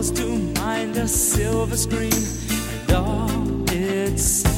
calls to mind a silver screen. And all its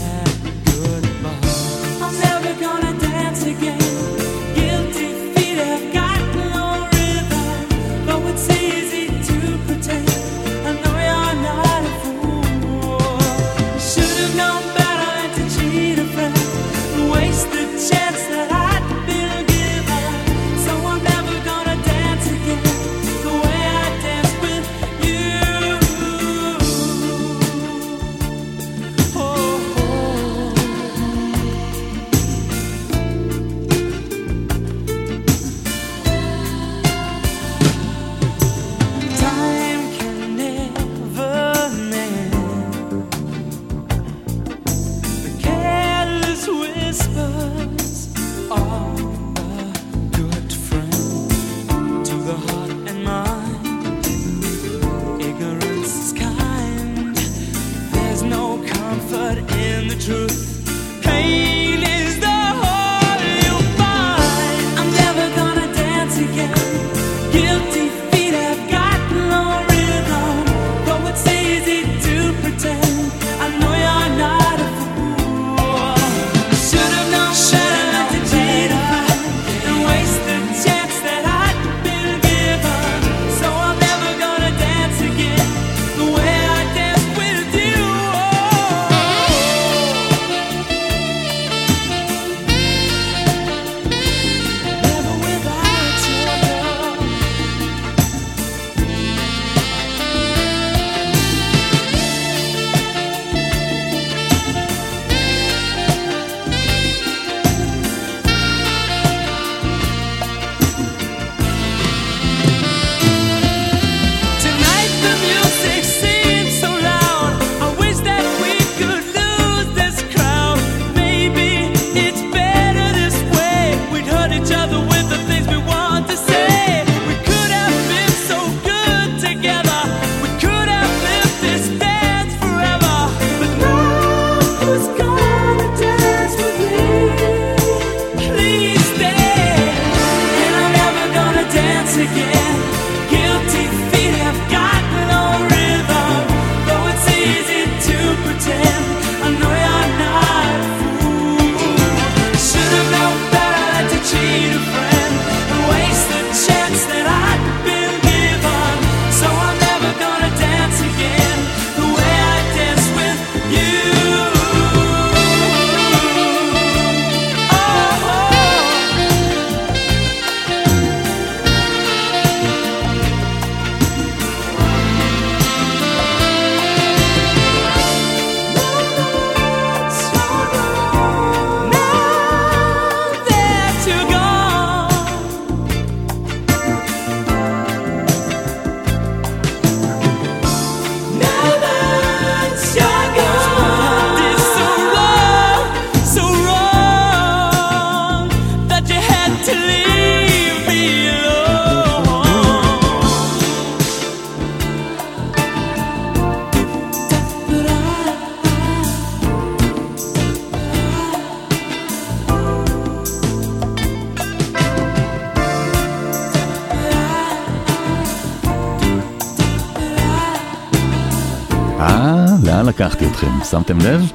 אה, לאן לקחתי אתכם? שמתם לב?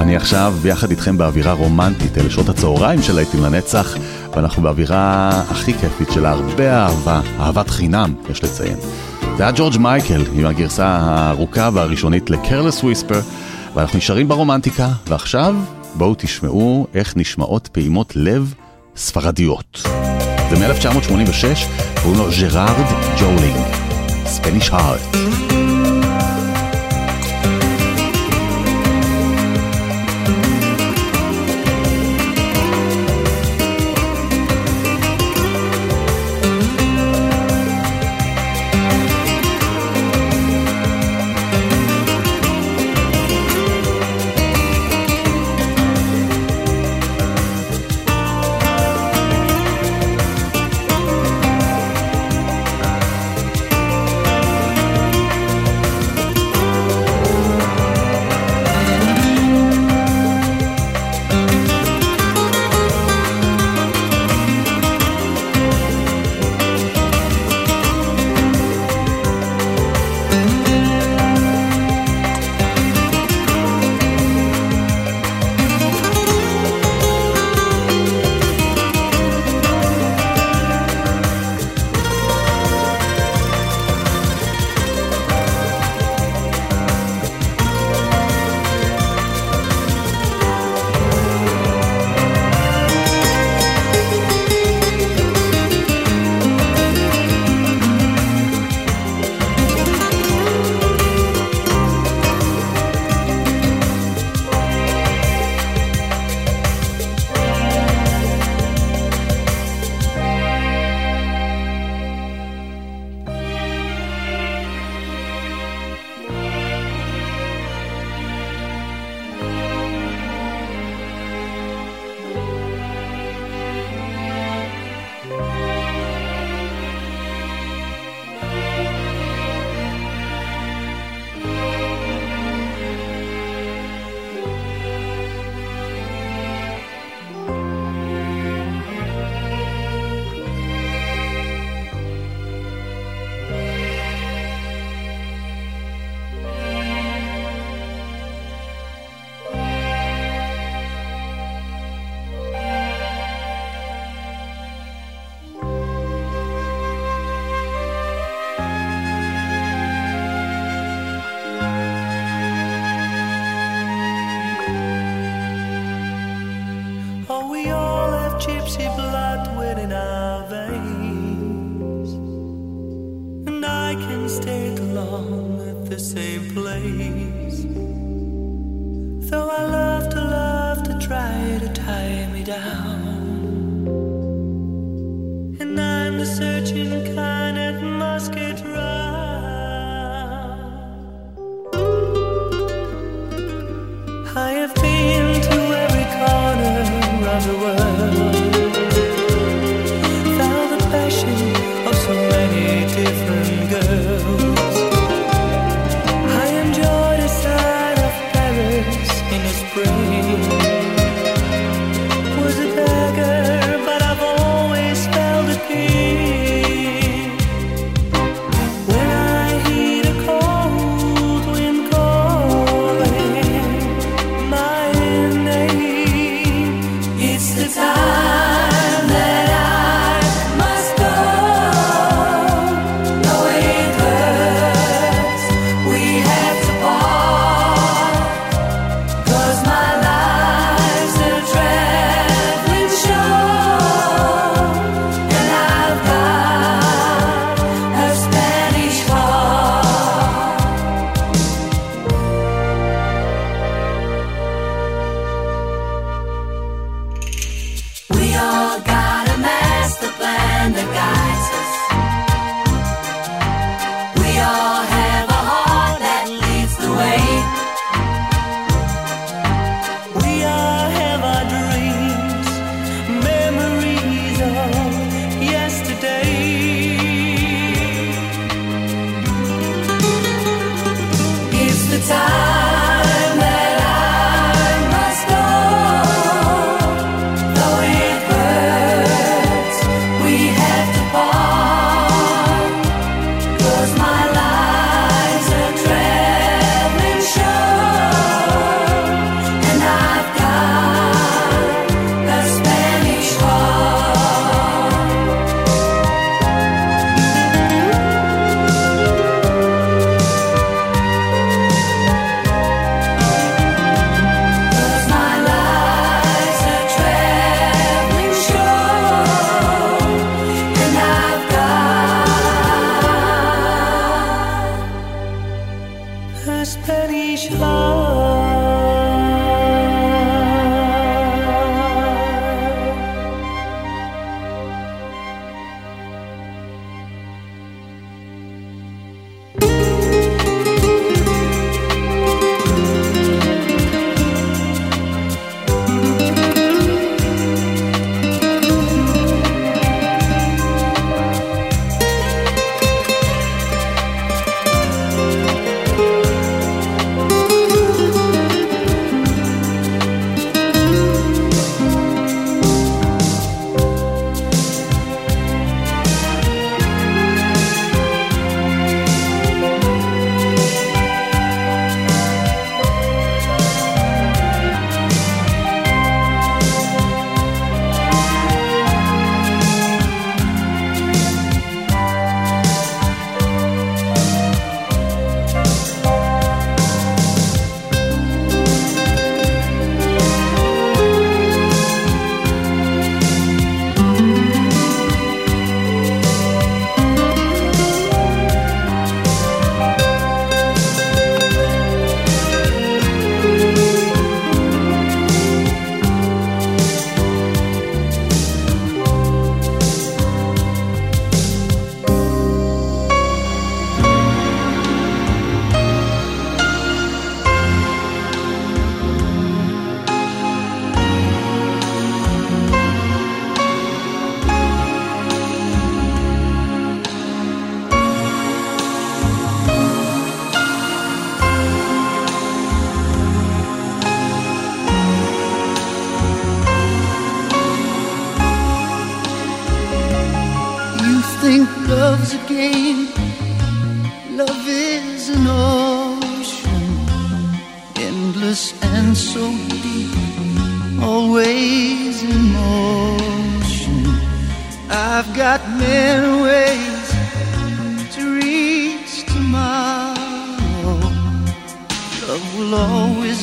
אני עכשיו ביחד איתכם באווירה רומנטית, אלה שעות הצהריים של להיטים לנצח, ואנחנו באווירה הכי כיפית של הרבה אהבה, אהבת חינם, יש לציין. זה היה ג'ורג' מייקל עם הגרסה הארוכה והראשונית ל-Careless Whisper, ואנחנו נשארים ברומנטיקה, ועכשיו בואו תשמעו איך נשמעות פעימות לב ספרדיות. זה מ-1986, קוראים לו ג'רארד ג'ולינג, ספניש הארט.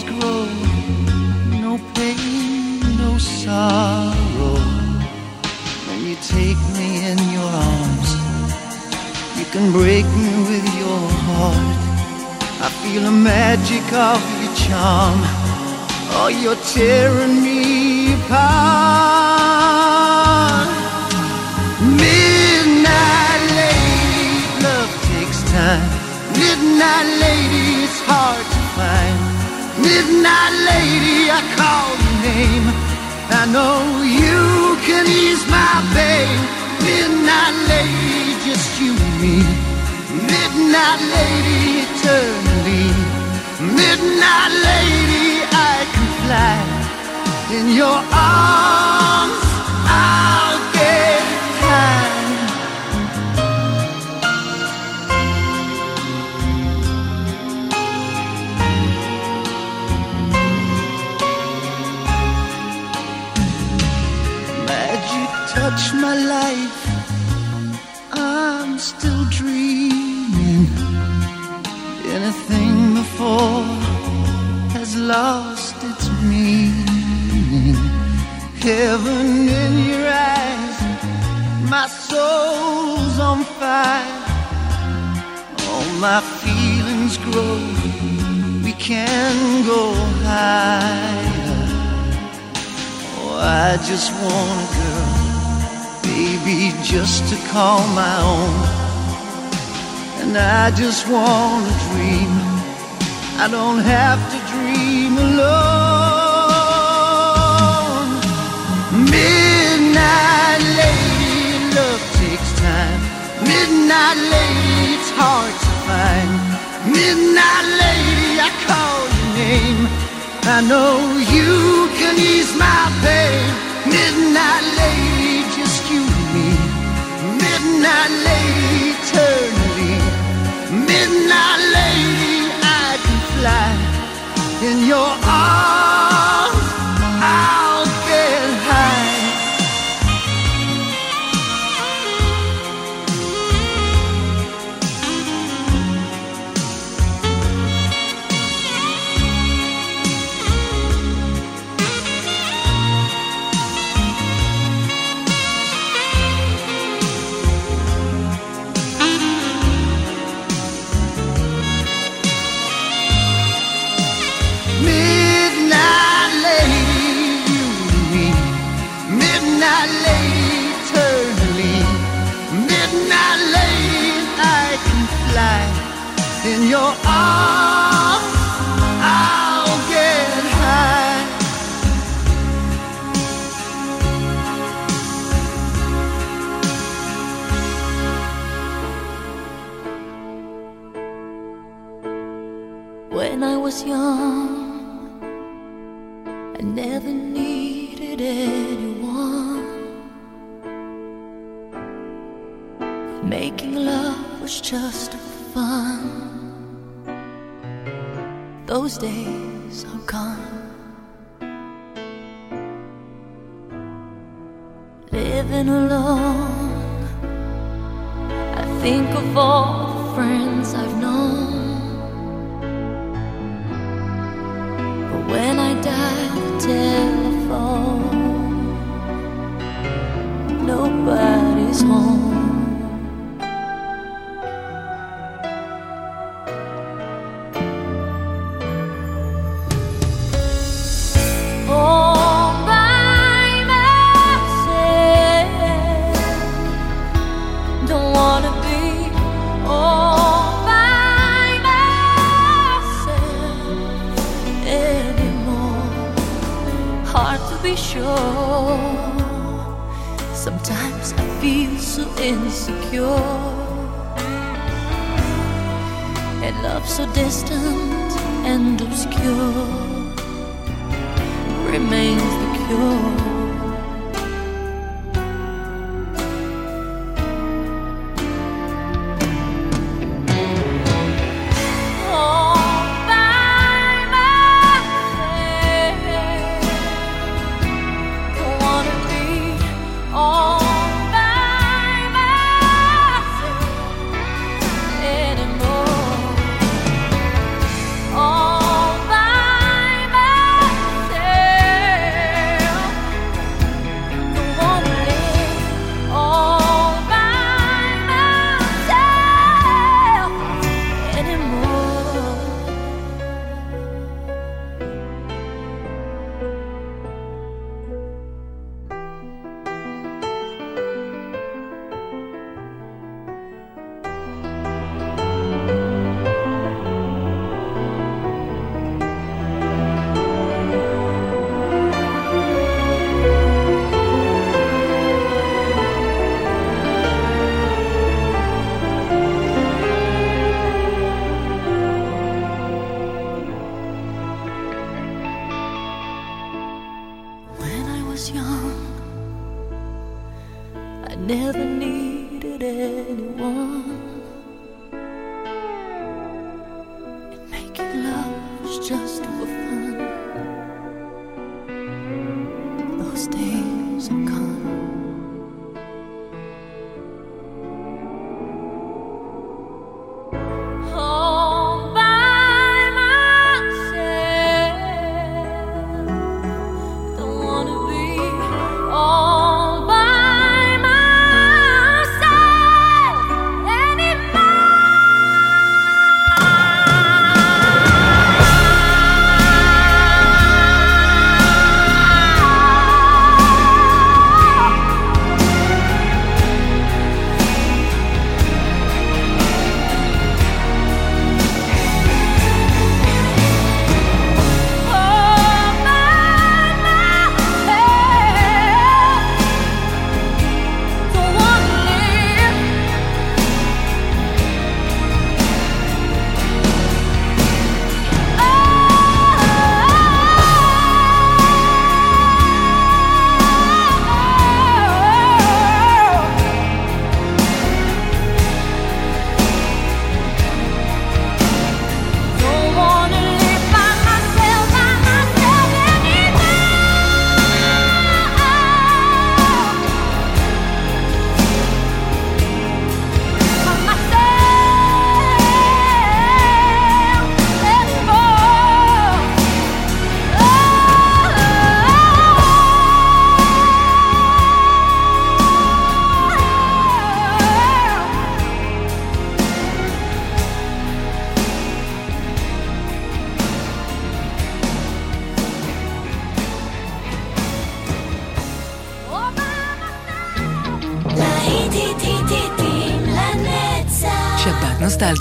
Grow, no pain, no sorrow. When you take me in your arms, you can break me with your heart. I feel the magic of your charm. Oh, you're tearing me apart. Midnight lady, love takes time. Midnight lady, it's hard to find. Midnight lady, I call your name. I know you can ease my pain. Midnight lady, just you and me. Midnight lady, eternally. Midnight lady, I can fly in your arms. I'll get high. My life. I'm still dreaming. Anything before has lost its meaning. Heaven in your eyes, my soul's on fire. All my feelings grow. We can go higher. Oh, I just want a girl, baby, just to call my own. And I just want to dream. I don't have to dream alone. Midnight lady, love takes time. Midnight lady, it's hard to find. Midnight lady, I call your name. I know you can ease my pain. Midnight lady, Midnight lady. Midnight lady, I can fly in your arms. heart. those days are gone. Living alone, I think of all the friends I've known. But when I die, the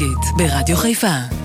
נוסטלגית, ברדיו חיפה.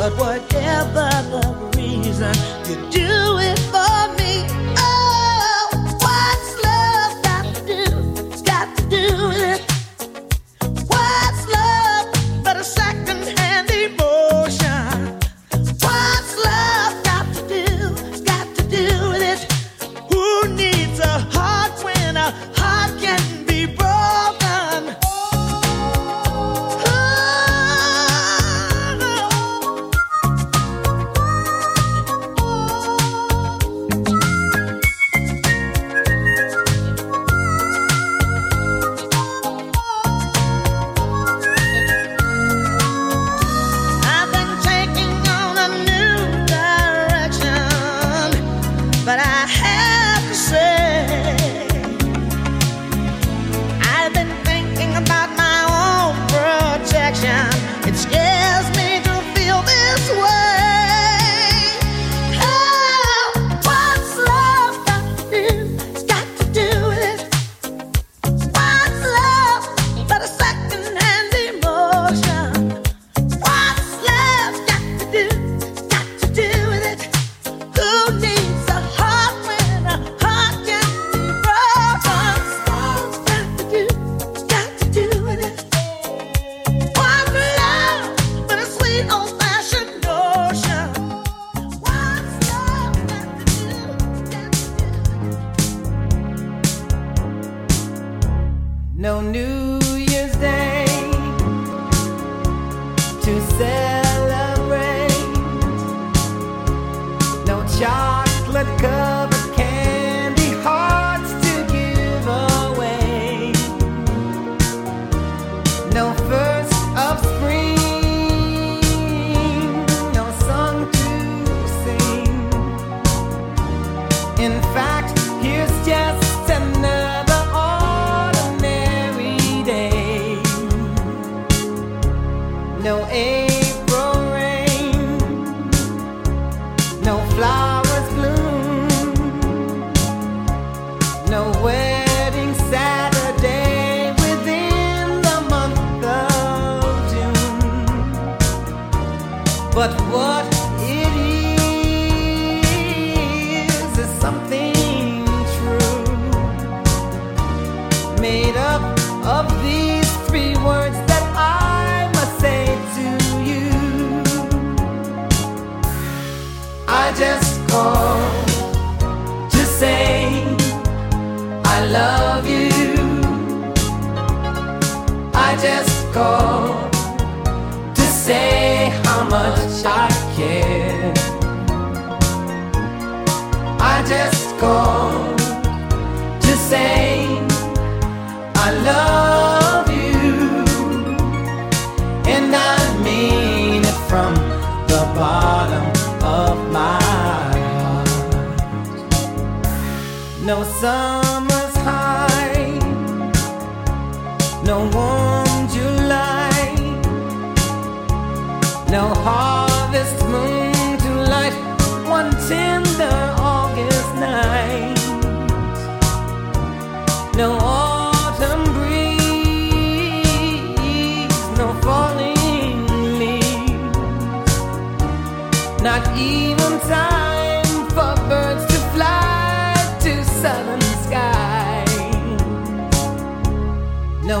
But whatever the reason, you do it for.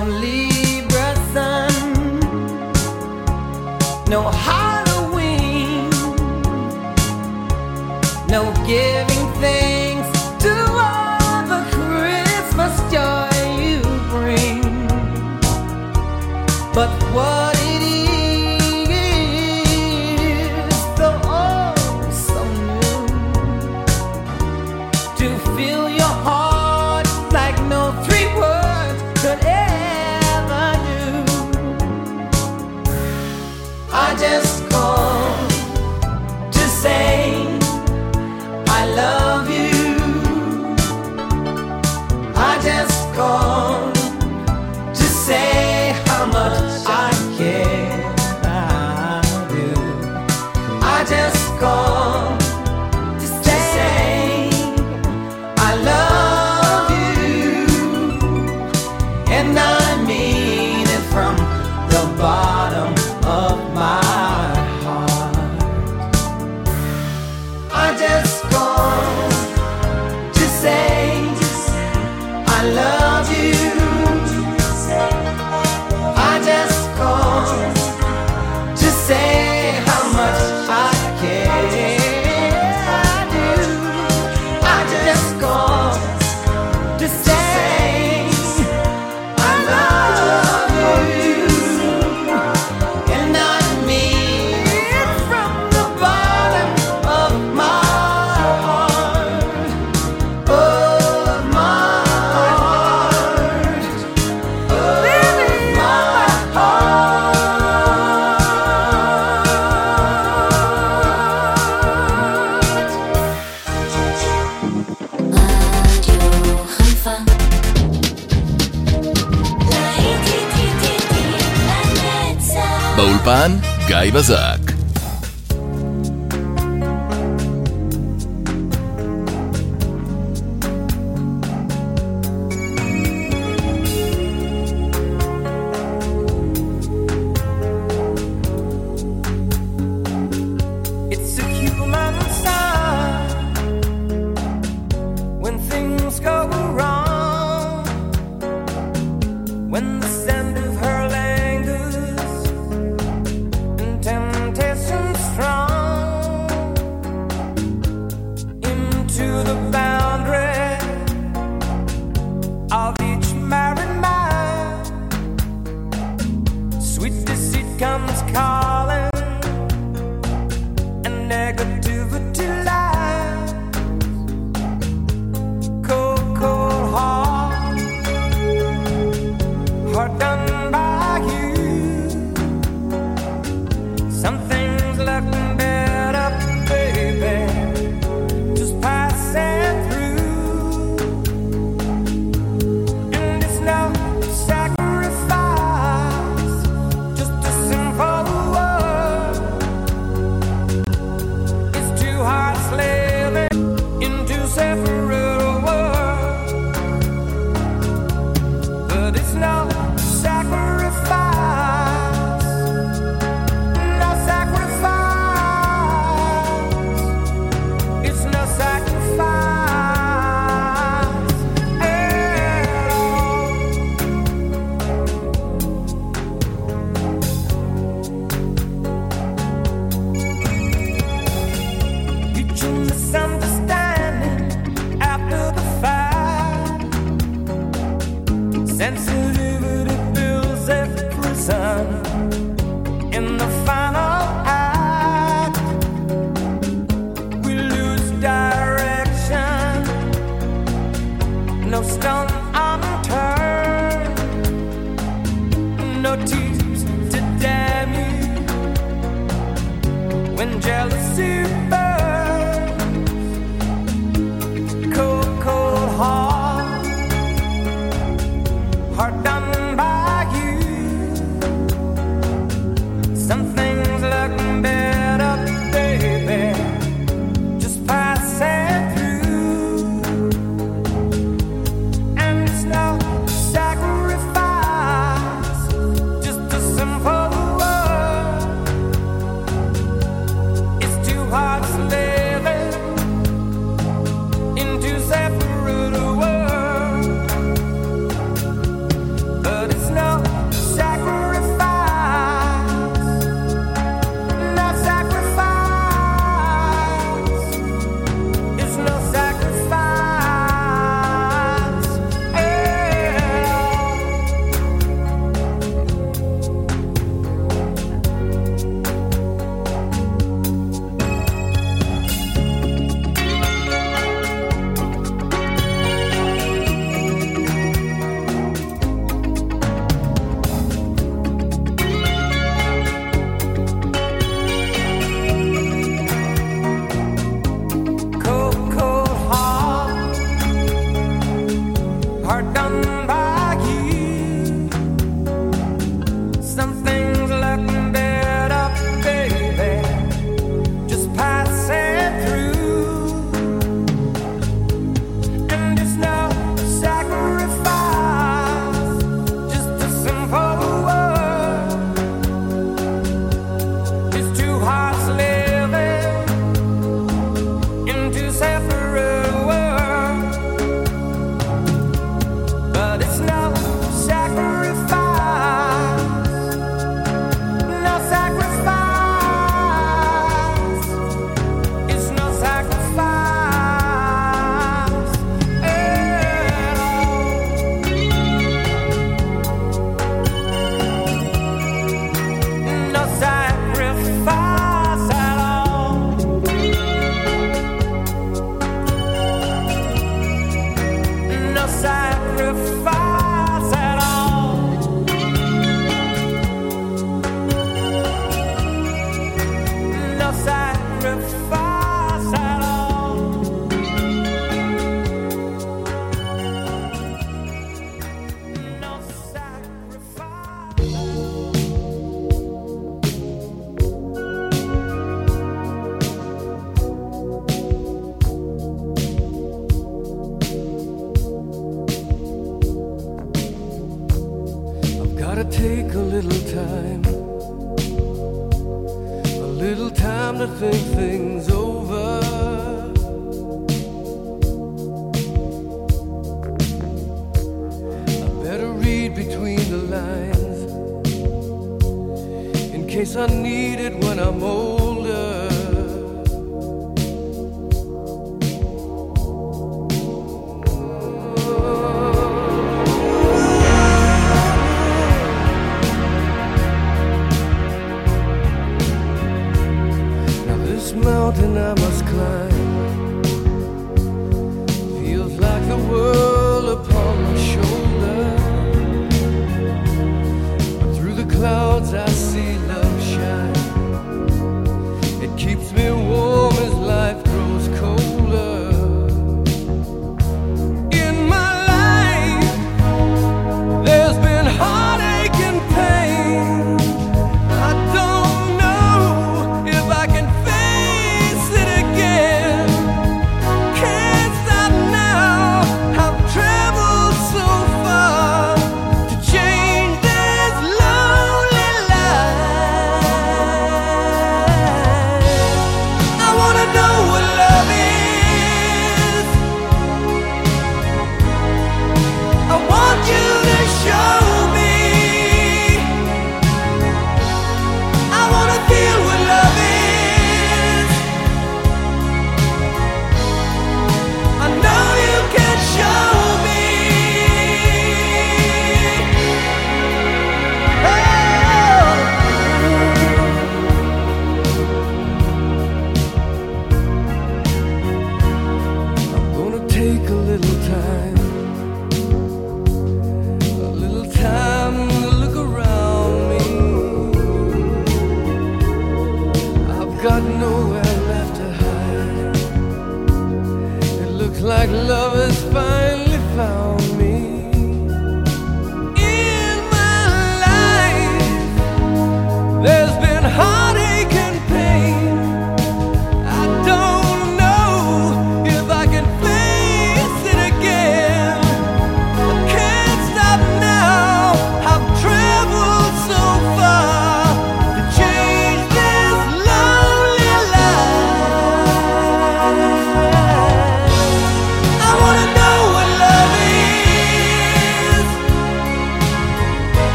down Libra sun. No Halloween, no giving thanks to all the Christmas joy you bring. But what? באולפן, גיא בזק.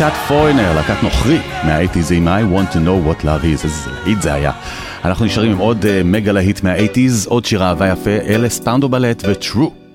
להקת פוריינר, להקת נוכרי מה-80's עם I want to know what love is, איזה להיט זה היה. אנחנו נשארים עם עוד אה, מגה להיט מה-80's, עוד שיר אהבה יפה, אלה סטנדו בלט וטרו.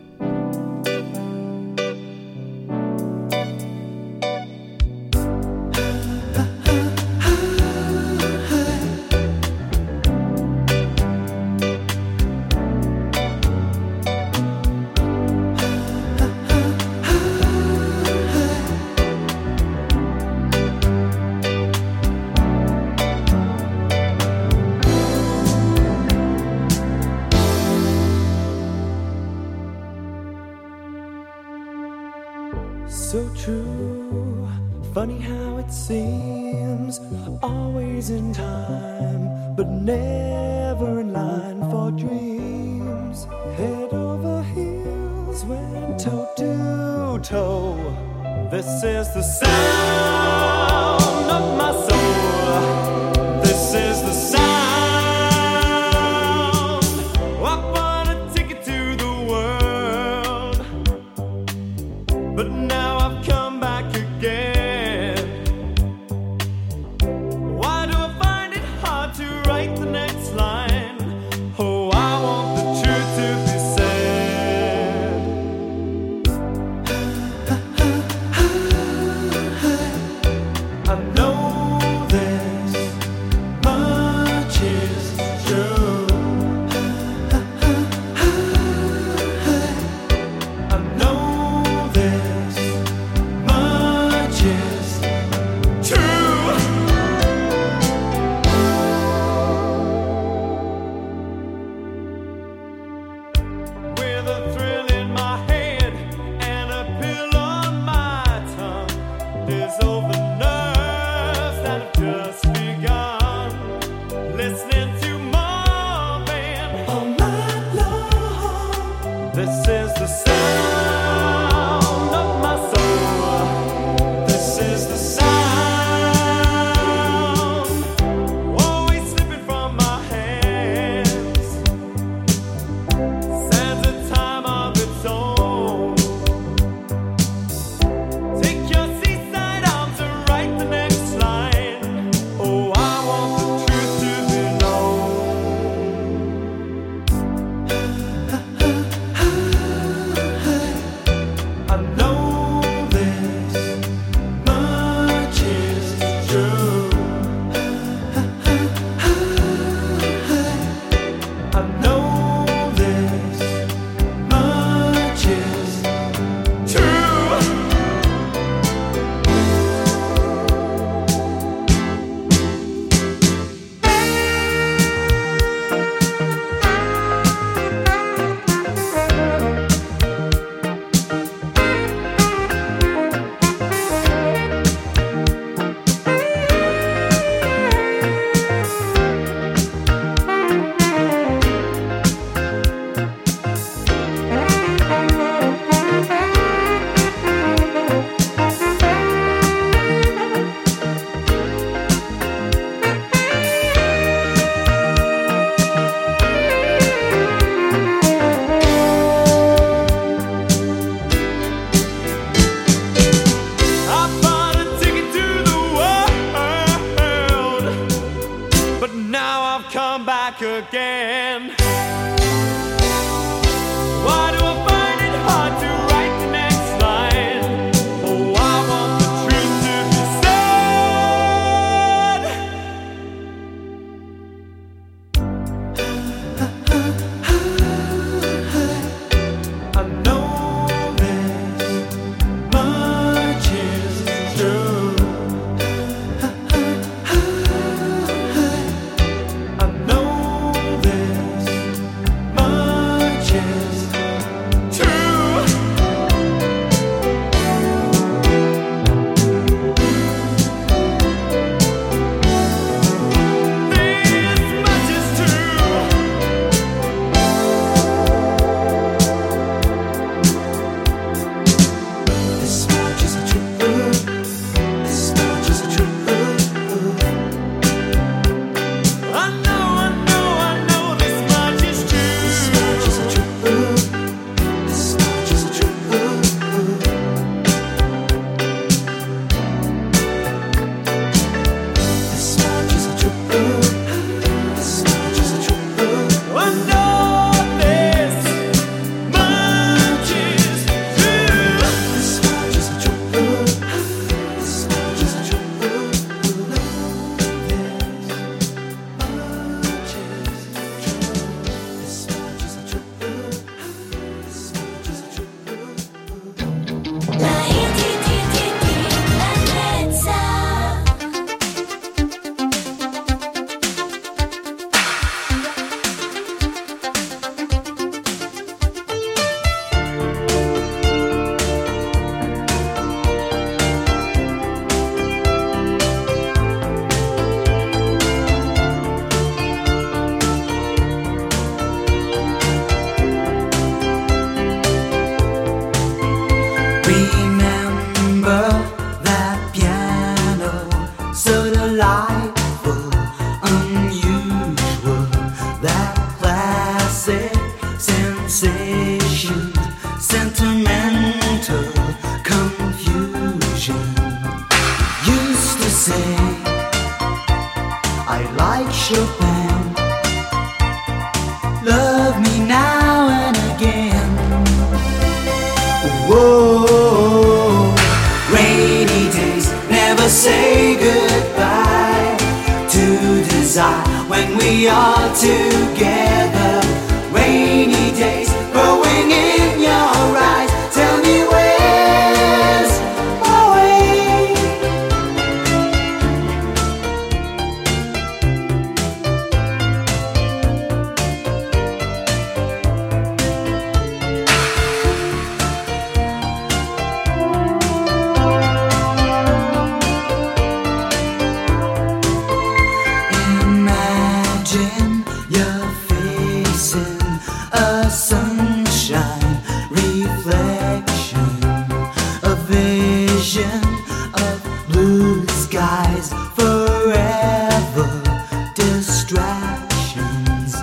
distractions.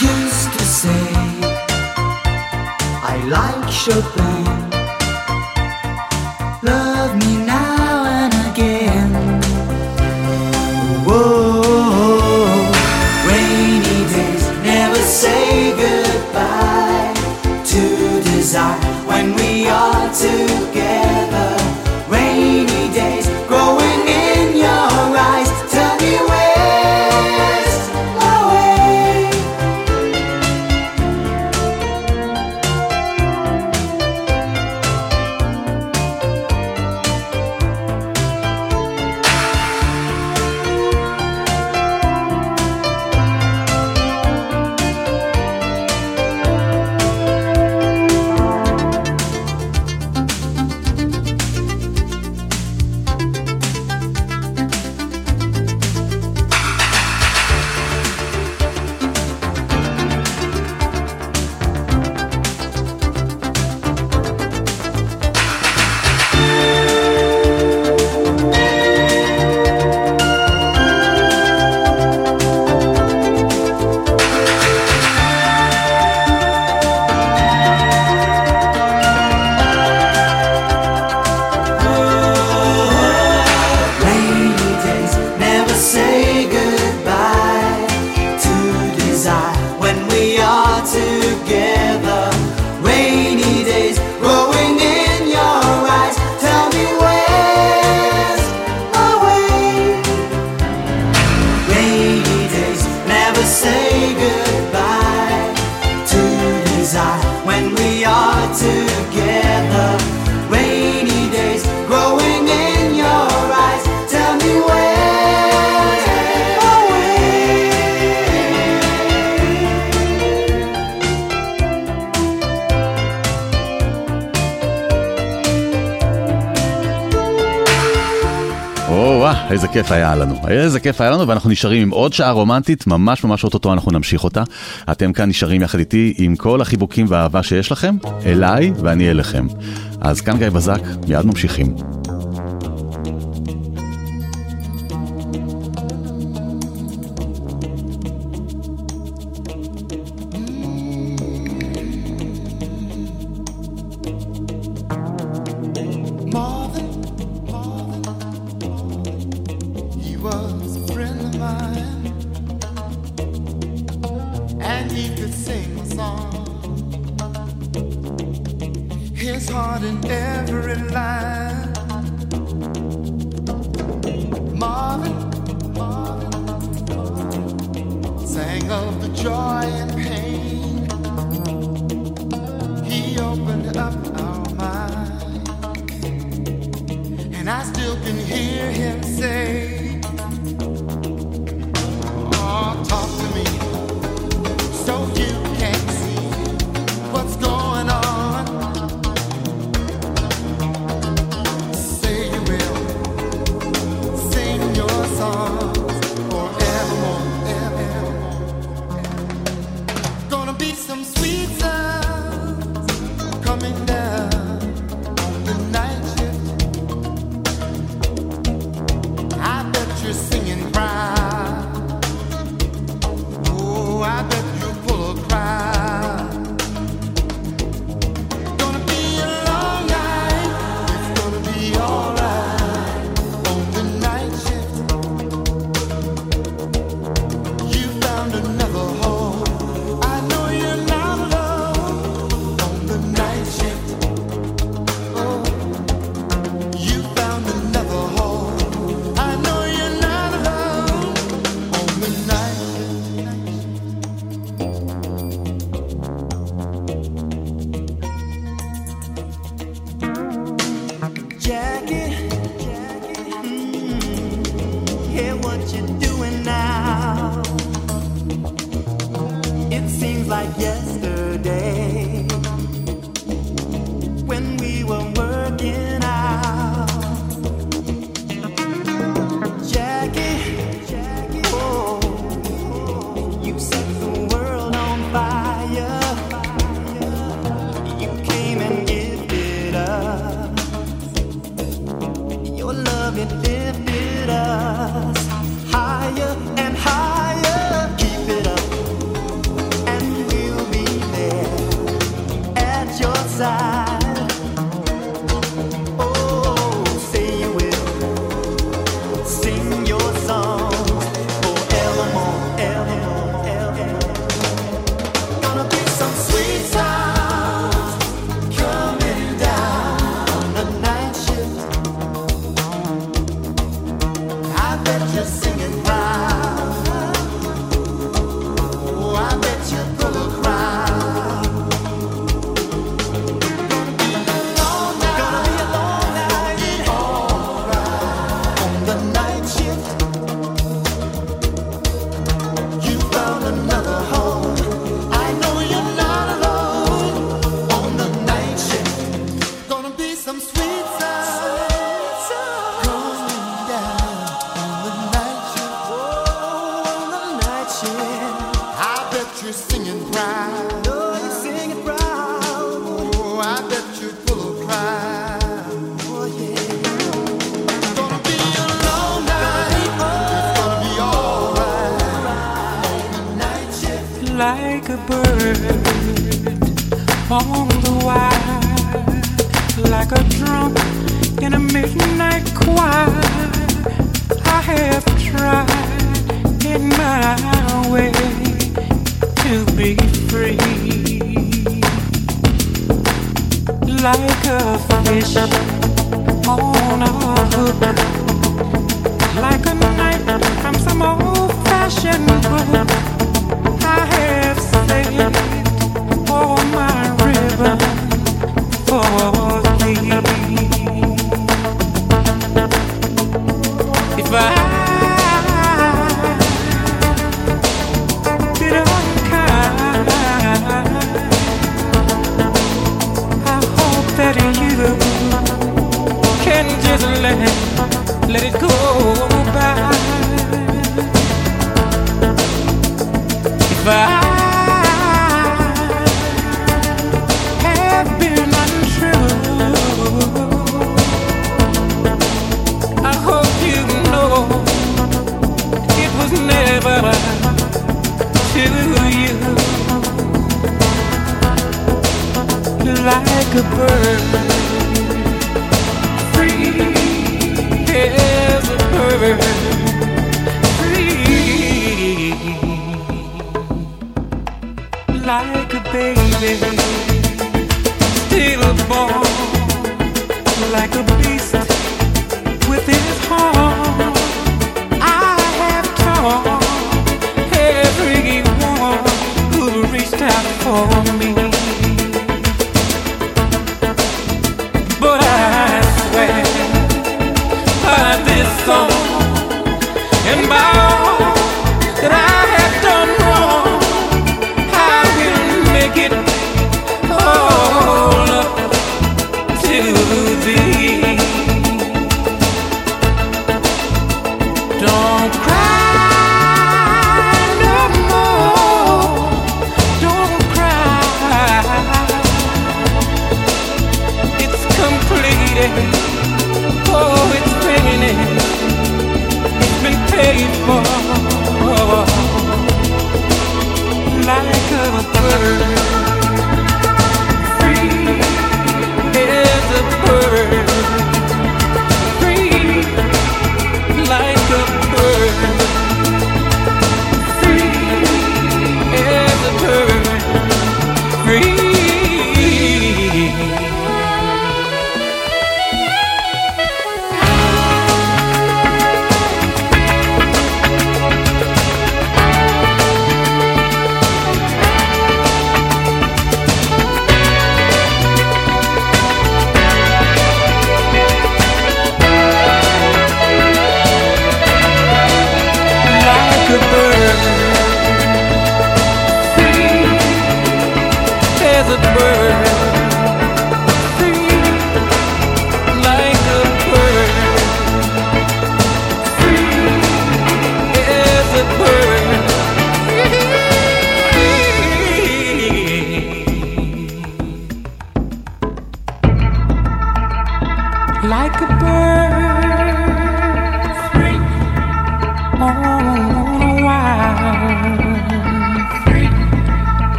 Used to say I like Chopin. איזה כיף היה לנו. איזה כיף היה לנו, ואנחנו נשארים עם עוד שעה רומנטית, ממש ממש אוטוטו אנחנו נמשיך אותה. אתם כאן נשארים יחד איתי עם כל החיבוקים והאהבה שיש לכם, אליי ואני אליכם. אז כאן גיא בזק, מיד ממשיכים.